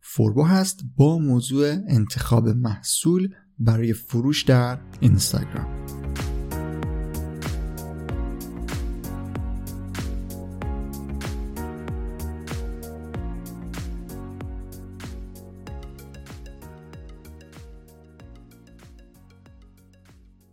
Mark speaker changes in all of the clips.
Speaker 1: فوربو هست با موضوع انتخاب محصول برای فروش در اینستاگرام.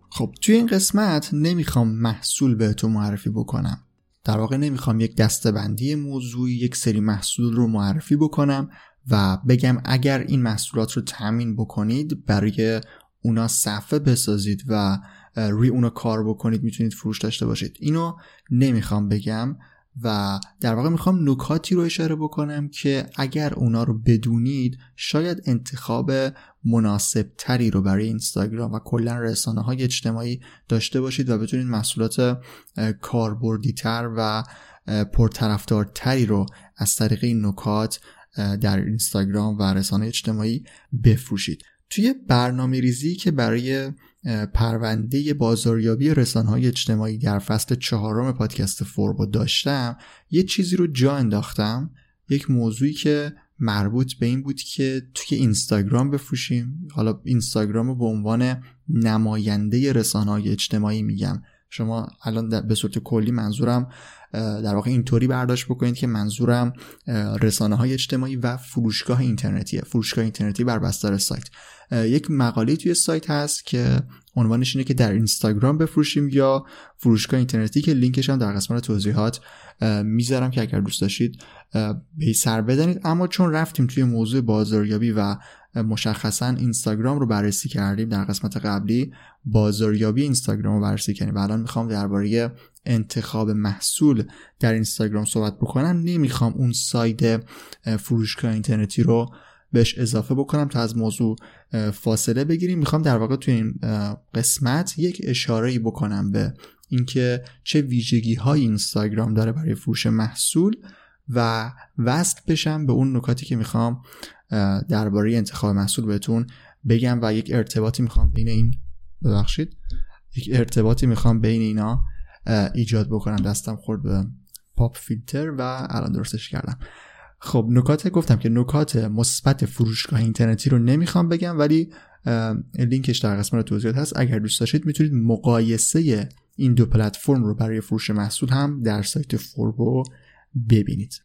Speaker 1: خب توی این قسمت نمی‌خوام محصول بهتون معرفی بکنم. در واقع نمی‌خوام یک دستبندی موضوعی یک سری محصول رو معرفی بکنم. و بگم اگر این محصولات رو تامین بکنید برای اونا صفحه بسازید و روی اونا کار بکنید می‌تونید فروش داشته باشید. اینو نمی‌خوام بگم و در واقع می‌خوام نکاتی رو اشاره بکنم که اگر اونا رو بدونید شاید انتخاب مناسب تری رو برای اینستاگرام و کلا رسانه های اجتماعی داشته باشید و بتونید محصولات کاربردی تر و پرطرفدارتری رو از طریق این نکات در اینستاگرام و رسانه اجتماعی بفروشید. توی برنامه ریزی که برای پرونده بازاریابی رسانه های اجتماعی در فصل چهارم پادکست فوربو داشتم یه چیزی رو جا انداختم. یک موضوعی که مربوط به این بود که توی اینستاگرام بفروشیم. حالا اینستاگرام رو به عنوان نماینده رسانه های اجتماعی میگم. شما الان به صورت کلی منظورم در واقع اینطوری برداشت بکنید که منظورم رسانه های اجتماعی و فروشگاه اینترنتیه. فروشگاه اینترنتی بر بستر سایت. یک مقاله توی سایت هست که عنوانش اینه که در اینستاگرام بفروشیم یا فروشگاه اینترنتی که لینکش هم در قسمت توضیحات می‌ذارم که اگر دوست داشتید به سر بدنید اما چون رفتیم توی موضوع بازاریابی و مشخصا اینستاگرام رو بررسی کردیم در قسمت قبلی بازاریابی اینستاگرام رو بررسی کردیم و الان می‌خوام درباره انتخاب محصول در اینستاگرام صحبت بکنم. نمی‌خوام اون ساید فروشگاه اینترنتی رو بهش اضافه بکنم تا از موضوع فاصله بگیریم. می‌خوام در واقع توی این قسمت یک اشاره بکنم به اینکه چه ویژگی های اینستاگرام داره برای فروش محصول و وصل بشم به اون نکاتی که می‌خوام درباره انتخاب محصول بهتون بگم و یک ارتباطی می‌خوام بین این ببخشید یک ارتباطی می‌خوام بین اینا ایجاد بکنم. دستم خورد به پاپ فیلتر و الان درستش کردم. خب نکات گفتم که نکات مثبت فروشگاه اینترنتی رو نمی‌خوام بگم ولی لینکش در قسمت توضیحات هست. اگر دوست داشتید می‌تونید مقایسه این دو پلتفرم رو برای فروش محصول هم در سایت فوربو ببینید.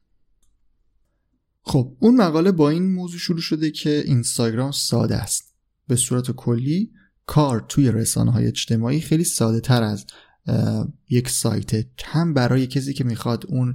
Speaker 1: خب اون مقاله با این موضوع شروع شده که اینستاگرام ساده است. به صورت کلی کار توی رسانه های اجتماعی خیلی ساده تر از یک سایت هم برای کسی که می‌خواد اون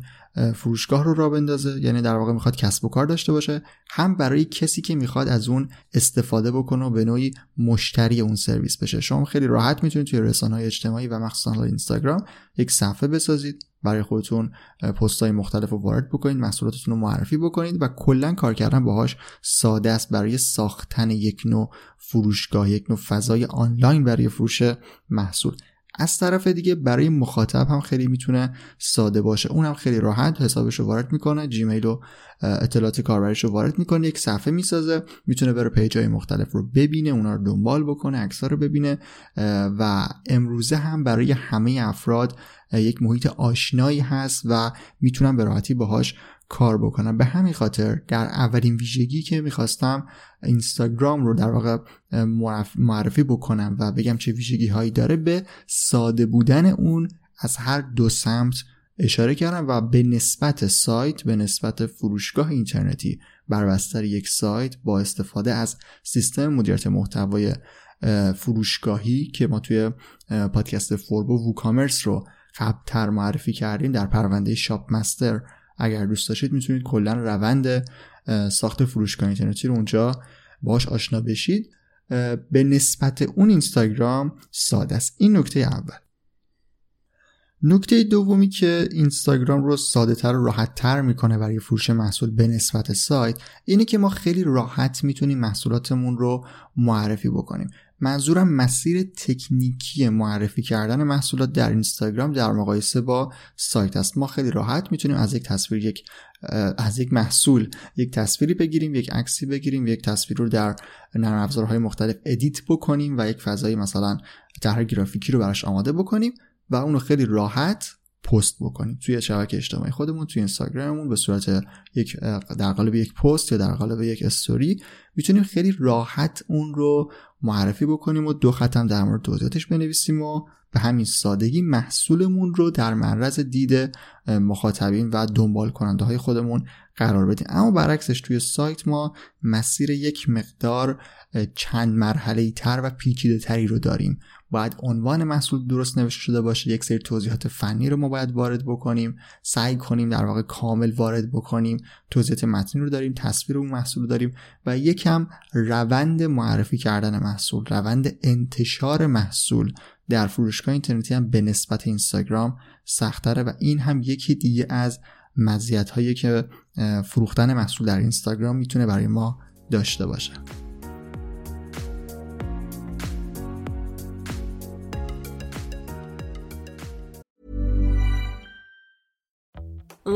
Speaker 1: فروشگاه رو را بندازه یعنی در واقع می‌خواد کسب و کار داشته باشه هم برای کسی که می‌خواد از اون استفاده بکنه و به نوعی مشتری اون سرویس بشه. شما خیلی راحت می‌تونید توی رسانه های اجتماعی و مخصوصا اینستاگرام یک صفحه بسازید برای خودتون پست های مختلف رو وارد بکنید محصولاتتون رو معرفی بکنید و کلا کار کردن باهاش ساده است برای ساختن یک نوع فروشگاه یک نوع فضای آنلاین برای فروش محصول. از طرف دیگه برای مخاطب هم خیلی می‌تونه ساده باشه. اونم خیلی راحت حسابش رو وارد می‌کنه جیمیل و اطلاعات کاربریش رو وارد می‌کنه یک صفحه می‌سازه می‌تونه بره پیج های مختلف رو ببینه اونا رو دنبال بکنه عکس‌ها رو ببینه و امروزه هم برای همه افراد یک محیط آشنایی هست و می‌تونن به راحتی باهاش کار بکنم. به همین خاطر در اولین ویژگی که می‌خواستم اینستاگرام رو در واقع معرفی بکنم و بگم چه ویژگی هایی داره به ساده بودن اون از هر دو سمت اشاره کردم و به نسبت سایت به نسبت فروشگاه اینترنتی بر بستر یک سایت با استفاده از سیستم مدیریت محتوای فروشگاهی که ما توی پادکست فوربو ووکامرس رو قبلتر معرفی کردیم در پرونده شاپ مستر اگر دوست داشتید می‌تونید کلا روند ساخت فروشگاه اینترنتی رو اونجا باش آشنا بشید. به نسبت اون اینستاگرام ساده است. این نکته اول. نکته دومی که اینستاگرام رو ساده تر و راحت تر می‌کنه برای فروش محصول به نسبت سایت اینه که ما خیلی راحت می‌تونیم محصولاتمون رو معرفی بکنیم. منظورم مسیر تکنیکی معرفی کردن محصولات در اینستاگرام در مقایسه با سایت است. ما خیلی راحت می‌تونیم از یک تصویر یک از یک محصول یک تصویری بگیریم یک عکسی بگیریم یک تصویر رو در نرم افزارهای مختلف ادیت بکنیم و یک فضای مثلا طرح گرافیکی رو براش آماده بکنیم و اونو خیلی راحت پست بکنیم. توی شبکه اجتماعی خودمون توی اینستاگراممون به صورت یک در قالب یک پست یا در قالب یک استوری می‌تونیم خیلی راحت اون رو معرفی بکنیم و دو ختم در مورد توضیحاتش بنویسیم و به همین سادگی محصولمون رو در معرض دید مخاطبین و دنبال کننده های خودمون قرار بدیم. اما برعکسش توی سایت ما مسیر یک مقدار چند مرحله تر و پیچیده تری رو داریم. باید عنوان محصول درست نوشته شده باشه یک سری توضیحات فنی رو ما باید وارد بکنیم سعی کنیم در واقع کامل وارد بکنیم توضیحات متنی رو داریم تصویر اون محصول رو داریم و یکم روند معرفی کردن محصول روند انتشار محصول در فروشگاه اینترنتی هم به نسبت اینستاگرام سختره و این هم یکی دیگه از مزیت هایی که فروختن محصول در اینستاگرام می‌تونه برای ما داشته باشه.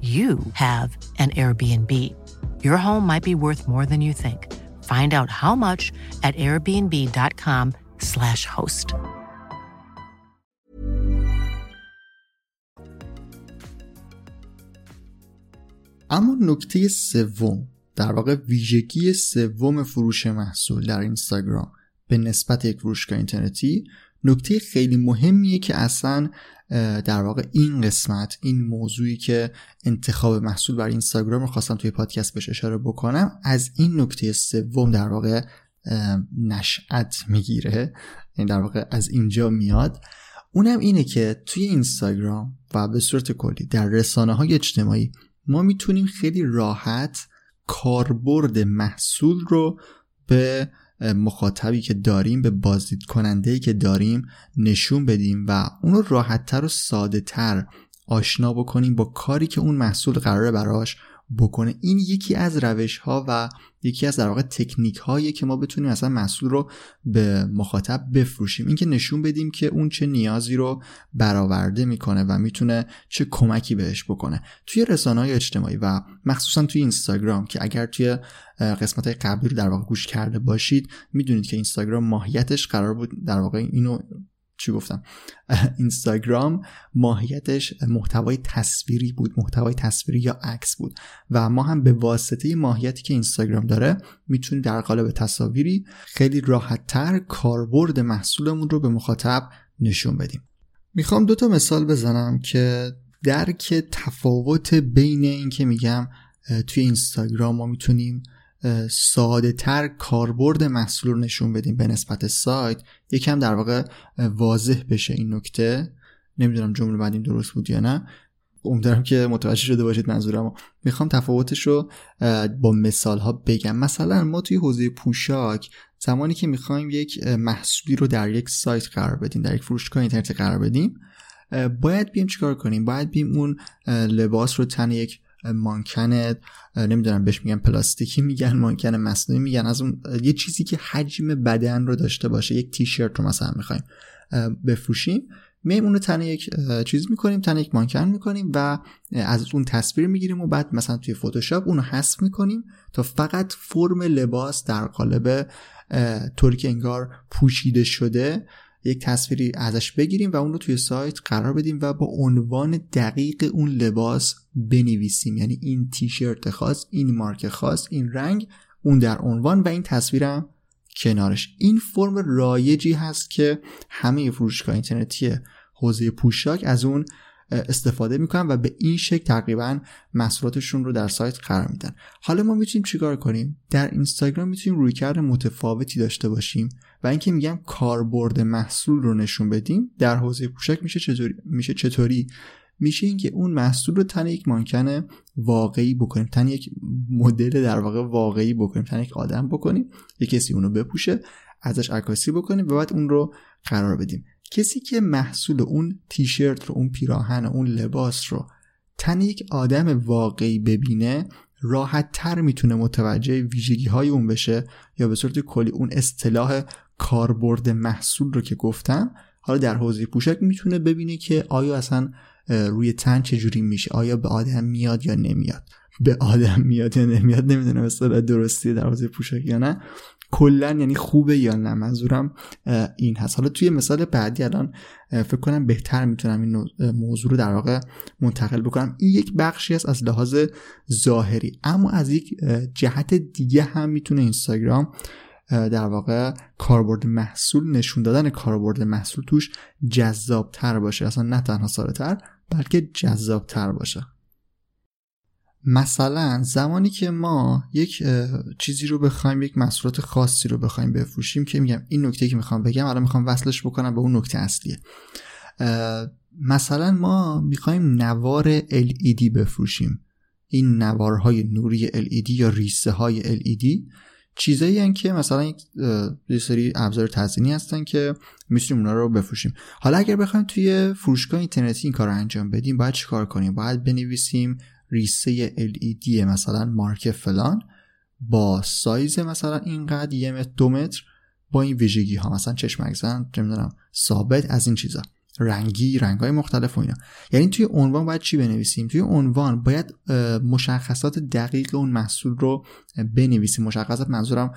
Speaker 2: you have an Airbnb. Your home might be worth more than you think. Find out how much at airbnb.com/slash host.
Speaker 1: اما نکته سوم در واقع ویژگی سوم فروش محصول در اینستاگرام به نسبت یک فروشگاه اینترنتی نکته خیلی مهمیه که اصلا در واقع این قسمت این موضوعی که انتخاب محصول برای اینستاگرام رو خواستم توی پادکست بهش اشاره بکنم از این نکته سوم در واقع نشأت می‌گیره. یعنی در واقع از اینجا میاد. اونم اینه که توی اینستاگرام و به صورت کلی در رسانه های اجتماعی ما می‌تونیم خیلی راحت کاربرد محصول رو به مخاطبی که داریم به بازدید کننده که داریم نشون بدیم و اونو راحتتر و ساده تر آشنا بکنیم با کاری که اون محصول قراره براش بکنه. این یکی از روش ها و یکی از در واقع تکنیک هایی که ما بتونیم اصلا محصول رو به مخاطب بفروشیم. اینکه نشون بدیم که اون چه نیازی رو برآورده می‌کنه و می‌تونه چه کمکی بهش بکنه. توی رسانه های اجتماعی و مخصوصا توی اینستاگرام که اگر توی قسمت های قبلی رو در واقع گوش کرده باشید می‌دونید که اینستاگرام ماهیتش قرار بود در واقع اینو چی گفتم؟ اینستاگرام ماهیتش محتوای تصویری بود محتوای تصویری یا عکس بود. و ما هم به واسطه ماهیتی که اینستاگرام داره می‌تونیم در قالب تصاویری خیلی راحتتر کاربرد محصولمون رو به مخاطب نشون بدیم. می‌خوام دو تا مثال بزنم که درک تفاوت بین این که میگم توی اینستاگرام ما می‌تونیم ساده تر کاربرد محصول رو نشون بدیم به نسبت سایت یکم در واقع واضح بشه این نکته. نمی‌دونم جمله بعدیم درست بود یا نه. امیدوارم که متوجه شده باشید منظورم می‌خوام تفاوتش رو با مثال ها بگم. مثلا ما توی حوزه پوشاک زمانی که می‌خوایم یک محصولی رو در یک سایت قرار بدیم در یک فروشگاه اینترنتی قرار بدیم باید بیم چیکار کنیم؟ باید بیم اون لباس رو تن یک مانکن نمی‌دونم بهش میگن پلاستیکی میگن مانکن مصنوعی میگن. از اون یه چیزی که حجم بدن رو داشته باشه یک تیشرت رو مثلا می‌خوایم بفروشیم. میم اون رو تنه یک چیز می‌کنیم تنه یک مانکن می‌کنیم و از اون تصویر می‌گیریم و بعد مثلا توی فتوشاپ اون رو حذف می‌کنیم تا فقط فرم لباس در قالب طوری که انگار پوشیده شده یک تصویری ازش بگیریم و اون رو توی سایت قرار بدیم و با عنوان دقیق اون لباس بنویسیم. یعنی این تیشرت خاص این مارک خاص این رنگ اون در عنوان و این تصویرم کنارش. این فرم رایجی هست که همه فروشگاه اینترنتی حوزه پوشاک از اون استفاده می‌کنن و به این شکل تقریبا محصولاتشون رو در سایت قرار میدن. حالا ما می‌تونیم چیکار کنیم؟ در اینستاگرام می‌تونیم رویکرد متفاوتی داشته باشیم. و اینکه میگم کاربرد محصول رو نشون بدیم در حوزه پوشاک میشه چطوری میشه چطوری؟ میشه اینکه اون محصول رو تن یک مانکن واقعی بکنیم تن یک مدل در واقع واقعی بکنیم تن یک آدم بکنیم یک کسی اونو بپوشه ازش عکاسی بکنیم و بعد اون رو قرار بدیم. کسی که محصول اون تیشرت رو اون پیراهن اون لباس رو تن یک آدم واقعی ببینه راحت تر می‌تونه متوجه ویژگی های اون بشه یا به صورت کلی اون اصطلاح کاربرد محصول رو که گفتم حالا در حوزه پوشک می‌تونه ببینه که آیا اصلا روی تن چجوری میشه آیا به آدم میاد یا نمیاد. به آدم میاد یا نمیاد نمی‌دونم اصطلاح درستی در حوزه پوشک یا نه. کلا یعنی خوبه یا نه منظورم این هست. حالا توی مثال بعدی الان فکر کنم بهتر می‌تونم این موضوع رو در واقع منتقل بکنم. این یک بخشی است از لحاظ ظاهری. اما از یک جهت دیگه هم می‌تونه اینستاگرام در واقع کاربرد محصول نشون دادن کاربرد محصول توش جذابتر باشه. اصلا نه تنها ساده بلکه جذابتر باشه. مثلا زمانی که ما یک چیزی رو بخوایم یک محصولات خاصی رو بخوایم بفروشیم که میگم این نکته که می‌خوام بگم الان می‌خوام وصلش بکنم به اون نکته اصلیه. مثلا ما می‌خوایم نوار LED بفروشیم. این نوارهای نوری LED یا ریسه های LED چیزایی هن که مثلا یک سری ابزار تزینی هستن که می‌تونیم اونا رو بفروشیم. حالا اگر بخوایم توی فروشگاه اینترنتی این کار رو انجام بدیم باید چیکار کنیم؟ باید بنویسیم ریسه LED مثلا مارک فلان با سایز مثلا اینقدر یه متر دو متر با این ویژگی ها مثلا چشمک زن ثابت از این چیزا. رنگی رنگ های مختلف و اینا. یعنی توی عنوان باید چی بنویسیم؟ توی عنوان باید مشخصات دقیق اون محصول رو بنویسیم. مشخصات منظورم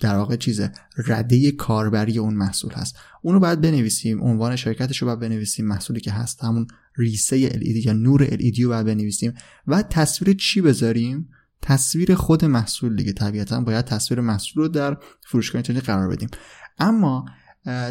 Speaker 1: در واقع چیزه رده کاربری اون محصول هست. اونو باید بنویسیم. عنوان شرکتش رو باید بنویسیم. محصولی که هست همون ریسه LED یا نور LED رو باید بنویسیم. و تصویر چی بذاریم؟ تصویر خود محصول دیگه. طبیعتا باید تصویر محصول رو در فروشگاه اینترنتی قرار بدیم. اما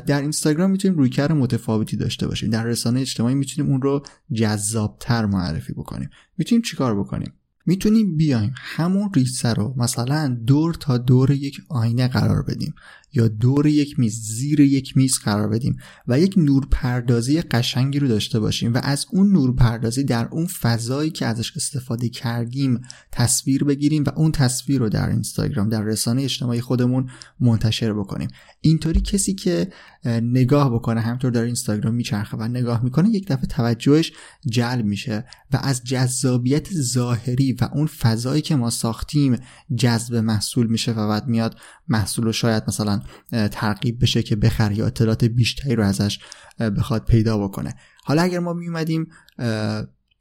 Speaker 1: در اینستاگرام می‌تونیم رویکرد متفاوتی داشته باشیم. در رسانه اجتماعی می‌تونیم اون رو جذابتر معرفی بکنیم. می‌تونیم چیکار بکنیم؟ می‌تونیم بیایم همون ریسه رو مثلا دور تا دور یک آینه قرار بدیم. یا دور یک میز زیر یک میز قرار بدیم و یک نورپردازی قشنگی رو داشته باشیم و از اون نورپردازی در اون فضایی که ازش استفاده کردیم تصویر بگیریم و اون تصویر رو در اینستاگرام در رسانه اجتماعی خودمون منتشر بکنیم. اینطوری کسی که نگاه بکنه همطور در اینستاگرام میچرخه و نگاه می‌کنه یک دفعه توجهش جلب میشه و از جذابیت ظاهری و اون فضایی که ما ساختیم جذب محصول میشه و بعد میاد محصول شاید مثلا ترغیب بشه که بخر یا اطلاعات بیشتری رو ازش بخواد پیدا بکنه. حالا اگر ما میومدیم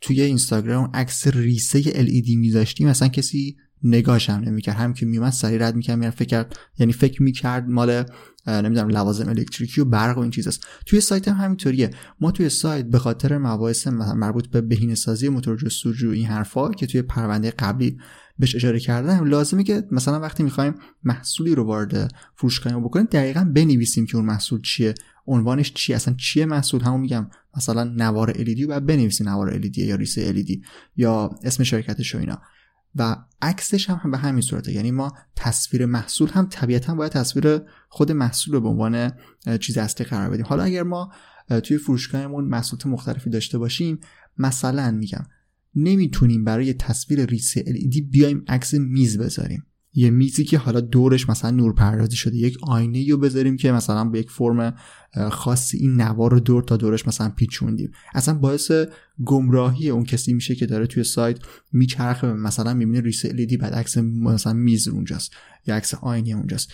Speaker 1: توی اینستاگرام عکس ریسه LED میذاشتیم مثلا کسی نگاهش هم نمی‌کرد. هم که میومد سریع رد می‌کرد می‌رفت فکر کرد یعنی فکر می‌کرد مال نمی‌دونم لوازم الکتریکی و برق و این چیزاست. توی سایت هم همینطوریه. ما توی سایت به خاطر مباحث مربوط به بهینه سازی موتور جستجو این حرفا که توی پرونده قبلی بهش اشاره کردم لازمه که مثلا وقتی می‌خوایم محصولی رو وارد فروشگاه بکنیم دقیقا بنویسیم که اون محصول چیه. عنوانش چیه اصلا چیه محصول؟ همون میگم مثلا نوار LED و بنویسی نوار LED یا ریسه LED یا اسم شرکتش و اینا. و عکسش هم, به همین صورته. یعنی ما تصویر محصول هم طبیعتا باید تصویر خود محصول رو به عنوان چیز اصلی قرار بدیم. حالا اگر ما توی فروشگاهمون محصولات مختلفی داشته باشیم مثلا میگم نمی‌تونیم برای تصویر ریسه LED بیایم عکس میز بذاریم. یه میزی که حالا دورش مثلا نور پردازی شده یک آینه رو بذاریم که مثلا به یک فرم خاصی این نوار رو دور تا دورش مثلا پیچوندیم. اصلا باعث گمراهی اون کسی میشه که داره توی سایت میچرخه مثلا می‌بینه ریس LED بعد عکس مثلا میز اونجاست یا عکس آینه اونجاست.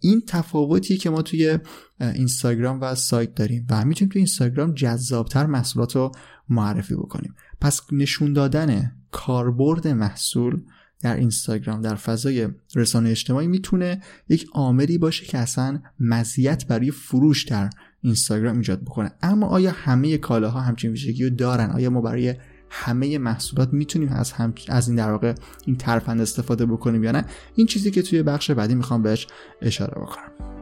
Speaker 1: این تفاوتی که ما توی اینستاگرام و سایت داریم و می‌تونیم توی اینستاگرام جذابتر محصولات رو معرفی بکنیم. پس نشون دادن کاربرد محصول در اینستاگرام در فضای رسانه اجتماعی می‌تونه یک عاملی باشه که اصلا مزیت برای فروش در اینستاگرام ایجاد بکنه. اما آیا همه کالاها همچین ویژگی رو دارن؟ آیا ما برای همه محصولات می‌تونیم از هم از این در واقع این ترفند استفاده بکنیم یا نه؟ این چیزی که توی بخش بعدی می‌خوام بهش اشاره بکنم.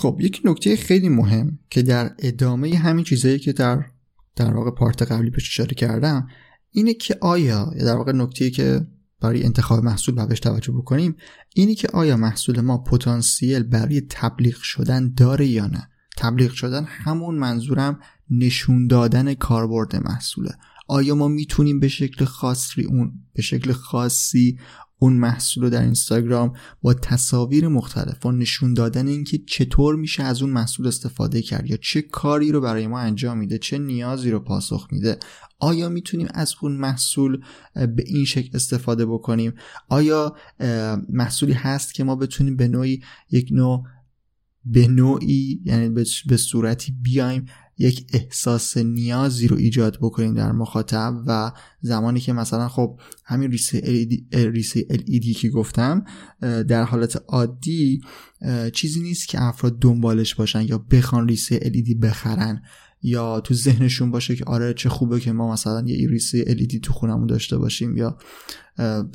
Speaker 1: خب یک نکته خیلی مهم که در ادامه همین چیزهایی که در در واقع پارت قبلی بهش اشاره کردم اینه که آیا در واقع نکته که برای انتخاب محصول بهش توجه بکنیم اینی که آیا محصول ما پتانسیل برای تبلیغ شدن داره یا نه؟ تبلیغ شدن همون منظورم نشون دادن کاربرد محصوله. آیا ما می‌تونیم به شکل خاصی اون به شکل خاصی اون محصول رو در اینستاگرام با تصاویر مختلف و نشون دادن اینکه چطور میشه از اون محصول استفاده کرد یا چه کاری رو برای ما انجام میده چه نیازی رو پاسخ میده. آیا می‌تونیم از اون محصول به این شکل استفاده بکنیم؟ آیا محصولی هست که ما بتونیم به نوعی یک نوع به نوعی یعنی به صورتی بیایم یک احساس نیازی رو ایجاد بکنیم در مخاطب و زمانی که مثلا خب همین ریسه LED, ریسه LED که گفتم در حالت عادی چیزی نیست که افراد دنبالش باشن یا بخوان ریسه LED بخرن. یا تو ذهنشون باشه که آره چه خوبه که ما مثلا یه ریسه LED تو خونمون داشته باشیم یا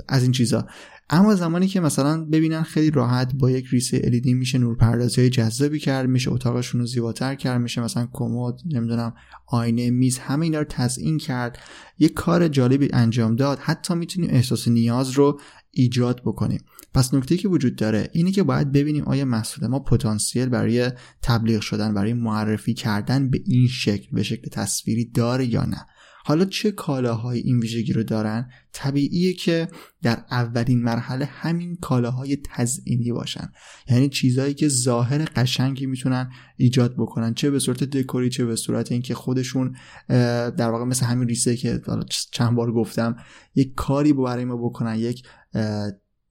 Speaker 1: از این چیزا. اما زمانی که مثلا ببینن خیلی راحت با یک ریسه LED میشه نورپردازی های جذابی کرد میشه اتاقشون رو زیباتر کرد میشه مثلا کمد نمی‌دونم آینه میز همه اینا رو تزیین کرد یک کار جالبی انجام داد. حتی می‌تونیم احساس نیاز رو ایجاد بکنیم. پس نکته که وجود داره اینه که باید ببینیم آیا محصول ما پتانسیل برای تبلیغ شدن برای معرفی کردن به این شکل به شکل تصویری داره یا نه. حالا چه کالاهای این ویژگی رو دارن؟ طبیعیه که در اولین مرحله همین کالاهای تزئینی باشن. یعنی چیزهایی که ظاهر قشنگی می‌تونن ایجاد بکنن. چه به صورت دکوری چه به صورت اینکه خودشون در واقع مثل همین ریسه که چند بار گفتم یک کاری برای ما بکنن یک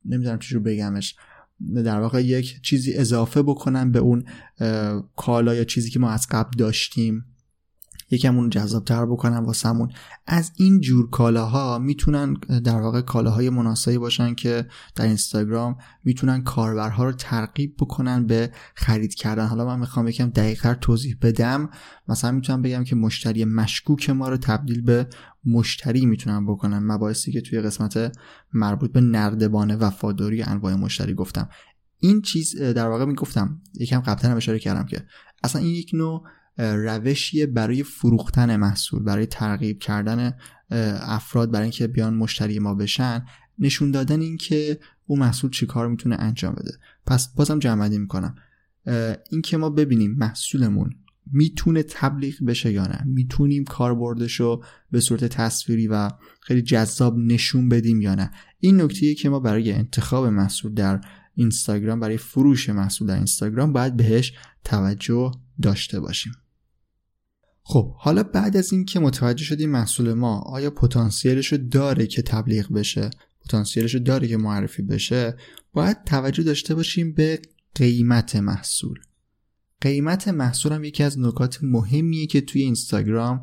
Speaker 1: نمی‌دونم رو بگمش در واقع یک چیزی اضافه بکنن به اون کالا یا چیزی که ما از قبل داشتیم. یکم اون جذابتر بکنن واسمون. از این جور کالاها می‌تونن در واقع کالاهای مناسبی باشن که در اینستاگرام می‌تونن کاربرها رو ترغیب بکنن به خرید کردن. حالا من می‌خوام یکم دقیقتر توضیح بدم. مثلا می‌تونم بگم که مشتری مشکوک ما رو تبدیل به مشتری می‌تونن بکنن. مباحثی که توی قسمت مربوط به نردبان وفاداری انواع مشتری گفتم. این چیز در واقع می‌گفتم یکم قبلا هم اشاره کردم که اصلا این یک نوع روشیه برای فروختن محصول برای ترغیب کردن افراد برای اینکه بیان مشتری ما بشن نشون دادن این که اون محصول چی کار می‌تونه انجام بده. پس بازم جمع می‌کنم. این که ما ببینیم محصولمون می‌تونه تبلیغ بشه یا نه. می‌تونیم کاربردش رو به صورت تصویری و خیلی جذاب نشون بدیم یا نه. این نکته که ما برای انتخاب محصول در اینستاگرام برای فروش محصول در اینستاگرام باید بهش توجه داشته باشیم. خب حالا بعد از اینکه متوجه شدیم محصول ما آیا پتانسیلش رو داره که تبلیغ بشه پتانسیلش رو داره که معرفی بشه باید توجه داشته باشیم به قیمت محصول. قیمت محصول هم یکی از نکات مهمیه که توی اینستاگرام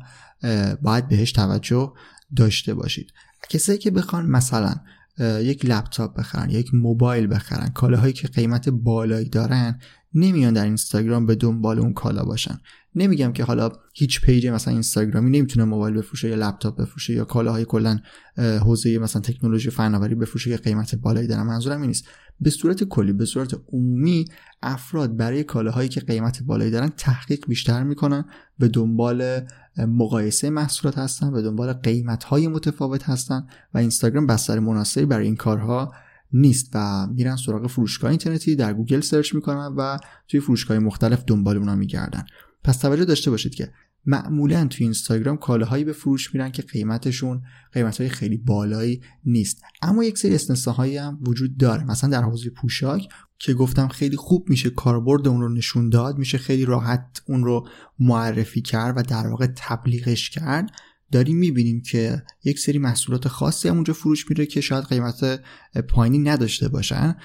Speaker 1: باید بهش توجه داشته باشید. کسایی که بخوان مثلا یک لپتاپ بخرن یک موبایل بخرن کالاهایی که قیمت بالایی دارن نمیان در اینستاگرام به دنبال اون کالا باشن. نمیگم که حالا هیچ page مثلا اینستاگرامی نمی‌تونه موبایل بفروشه یا لپتاپ بفروشه یا کالاهای کلا حوزه مثلا تکنولوژی فناوری بفروشه که قیمت بالایی دارن منظورم این نیست. به صورت کلی به صورت عمومی افراد برای کالاهایی که قیمت بالایی دارن تحقیق بیشتر می‌کنن به دنبال مقایسه محصولات هستن به دنبال قیمت های متفاوت هستن و اینستاگرام بستر مناسبی برای این کارها نیست و میرن سراغ فروشگاه اینترنتی در گوگل search می‌کنن و توی فروشگاه مختلف دنبال اونا میگردن. پس توجه داشته باشید که معمولا توی اینستاگرام کالاهایی به فروش میرن که قیمتشون قیمت خیلی بالایی نیست. اما یک سری استثناهایی هم وجود داره. مثلا در حوزه پوشاک که گفتم خیلی خوب میشه کاربرد اون رو نشون داد میشه خیلی راحت اون رو معرفی کرد و در واقع تبلیغش کرد. داریم می‌بینیم که یک سری محصولات خاصی هم اونجا فروش میره که شاید قیمت پایینی نداشته باشن.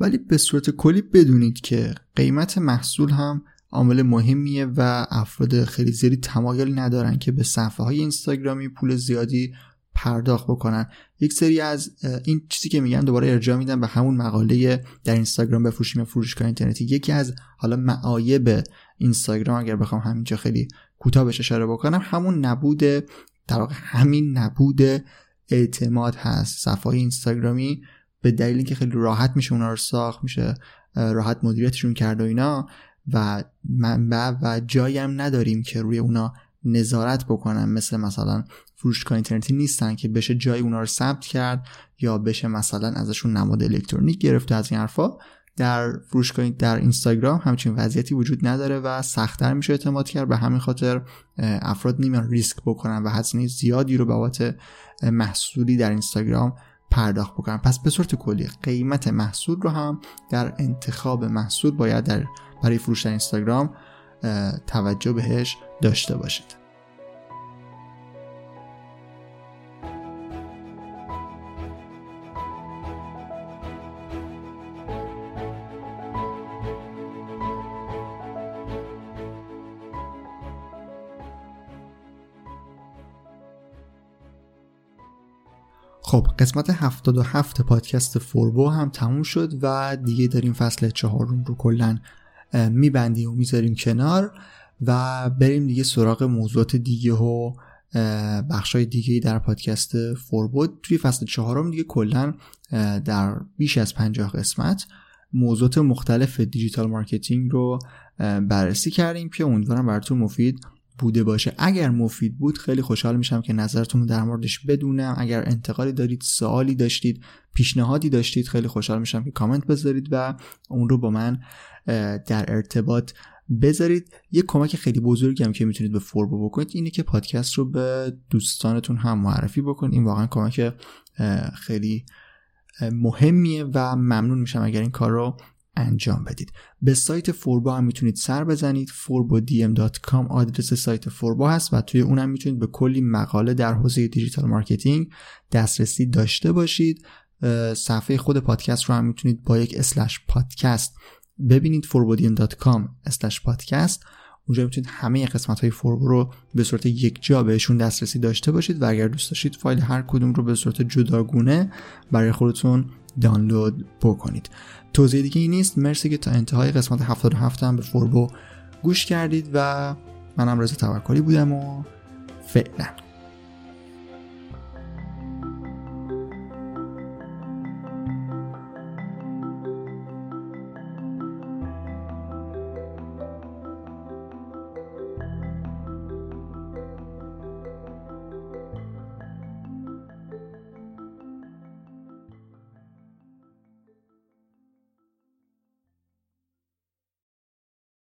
Speaker 1: ولی به صورت کلی بدونید که قیمت محصول هم عامل مهمیه و افراد خیلی زیادی تمایل ندارن که به صفحه های اینستاگرامی پول زیادی پرداخت بکنن. یک سری از این چیزی که میگن دوباره ارجاع میدن به همون مقاله در اینستاگرام بفروشیم فروشگاه اینترنتی. یکی از حالا معایب اینستاگرام اگر بخوام همینجا خیلی کوتاه بهش اشاره بکنم همون نبود در واقع همین نبود اعتماد هست. صفحه اینستاگرامی به دلیل اینکه خیلی راحت میشه اونا رو ساخت میشه راحت مدیریتشون کرد و اینا و منبع و جایی هم نداریم که روی اونا نظارت بکنن. مثل مثلا فروشگاه اینترنتی نیستن که بشه جای اونا رو ثبت کرد یا بشه مثلا ازشون نماد الکترونیک گرفته از این حرفا. در فروشگاه در اینستاگرام همچین وضعیتی وجود نداره و سختتر میشه اعتماد کرد. به همین خاطر افراد نمیان ریسک بکنن و هزینه زیادی رو بابت محصولی در اینستاگرام پرداخت بکنن. پس به صورت کلی قیمت محصول رو هم در انتخاب محصول باید در برای فروش در اینستاگرام توجه بهش داشته باشید. خب قسمت 77 پادکست فوربو هم تموم شد و دیگه داریم فصل چهارم رو کلا میبندیم و می‌ذاریم کنار و بریم دیگه سراغ موضوعات دیگه و بخشای دیگه در پادکست فوربو. توی فصل چهارم دیگه کلا در بیش از پنجاه قسمت موضوعات مختلف digital marketing رو بررسی کردیم که امیدوارم براتون مفید بوده باشه. اگر مفید بود خیلی خوشحال میشم که نظرتون رو در موردش بدونم. اگر انتقادی دارید سوالی داشتید پیشنهادی داشتید خیلی خوشحال میشم که کامنت بذارید و اون رو با من در ارتباط بذارید. یه کمک خیلی بزرگی هم که می‌تونید به فوربو بکنید اینه که پادکست رو به دوستانتون هم معرفی بکنید. این واقعا کمک خیلی مهمیه و ممنون میشم اگر این کار رو انجام بدید. به سایت فوربو هم می‌تونید سر بزنید. forbodm.com آدرس سایت فوربو هست و توی اونم می‌تونید به کلی مقاله در حوزه digital marketing دسترسی داشته باشید. صفحه خود پادکست رو هم می‌تونید با یک slash پادکست ببینید. forbodium.com پادکست اونجا می‌تونید همه قسمت های فوربو رو به صورت یک جا بهشون دسترسی داشته باشید و اگر دوست داشتید فایل هر کدوم رو به صورت جداگونه برای خودتون دانلود بکنید. توضیح دیگه ای نیست. مرسی که تا انتهای قسمت 77 هم به فوربو گوش کردید و منم رضا توکلی بودم و فعلا.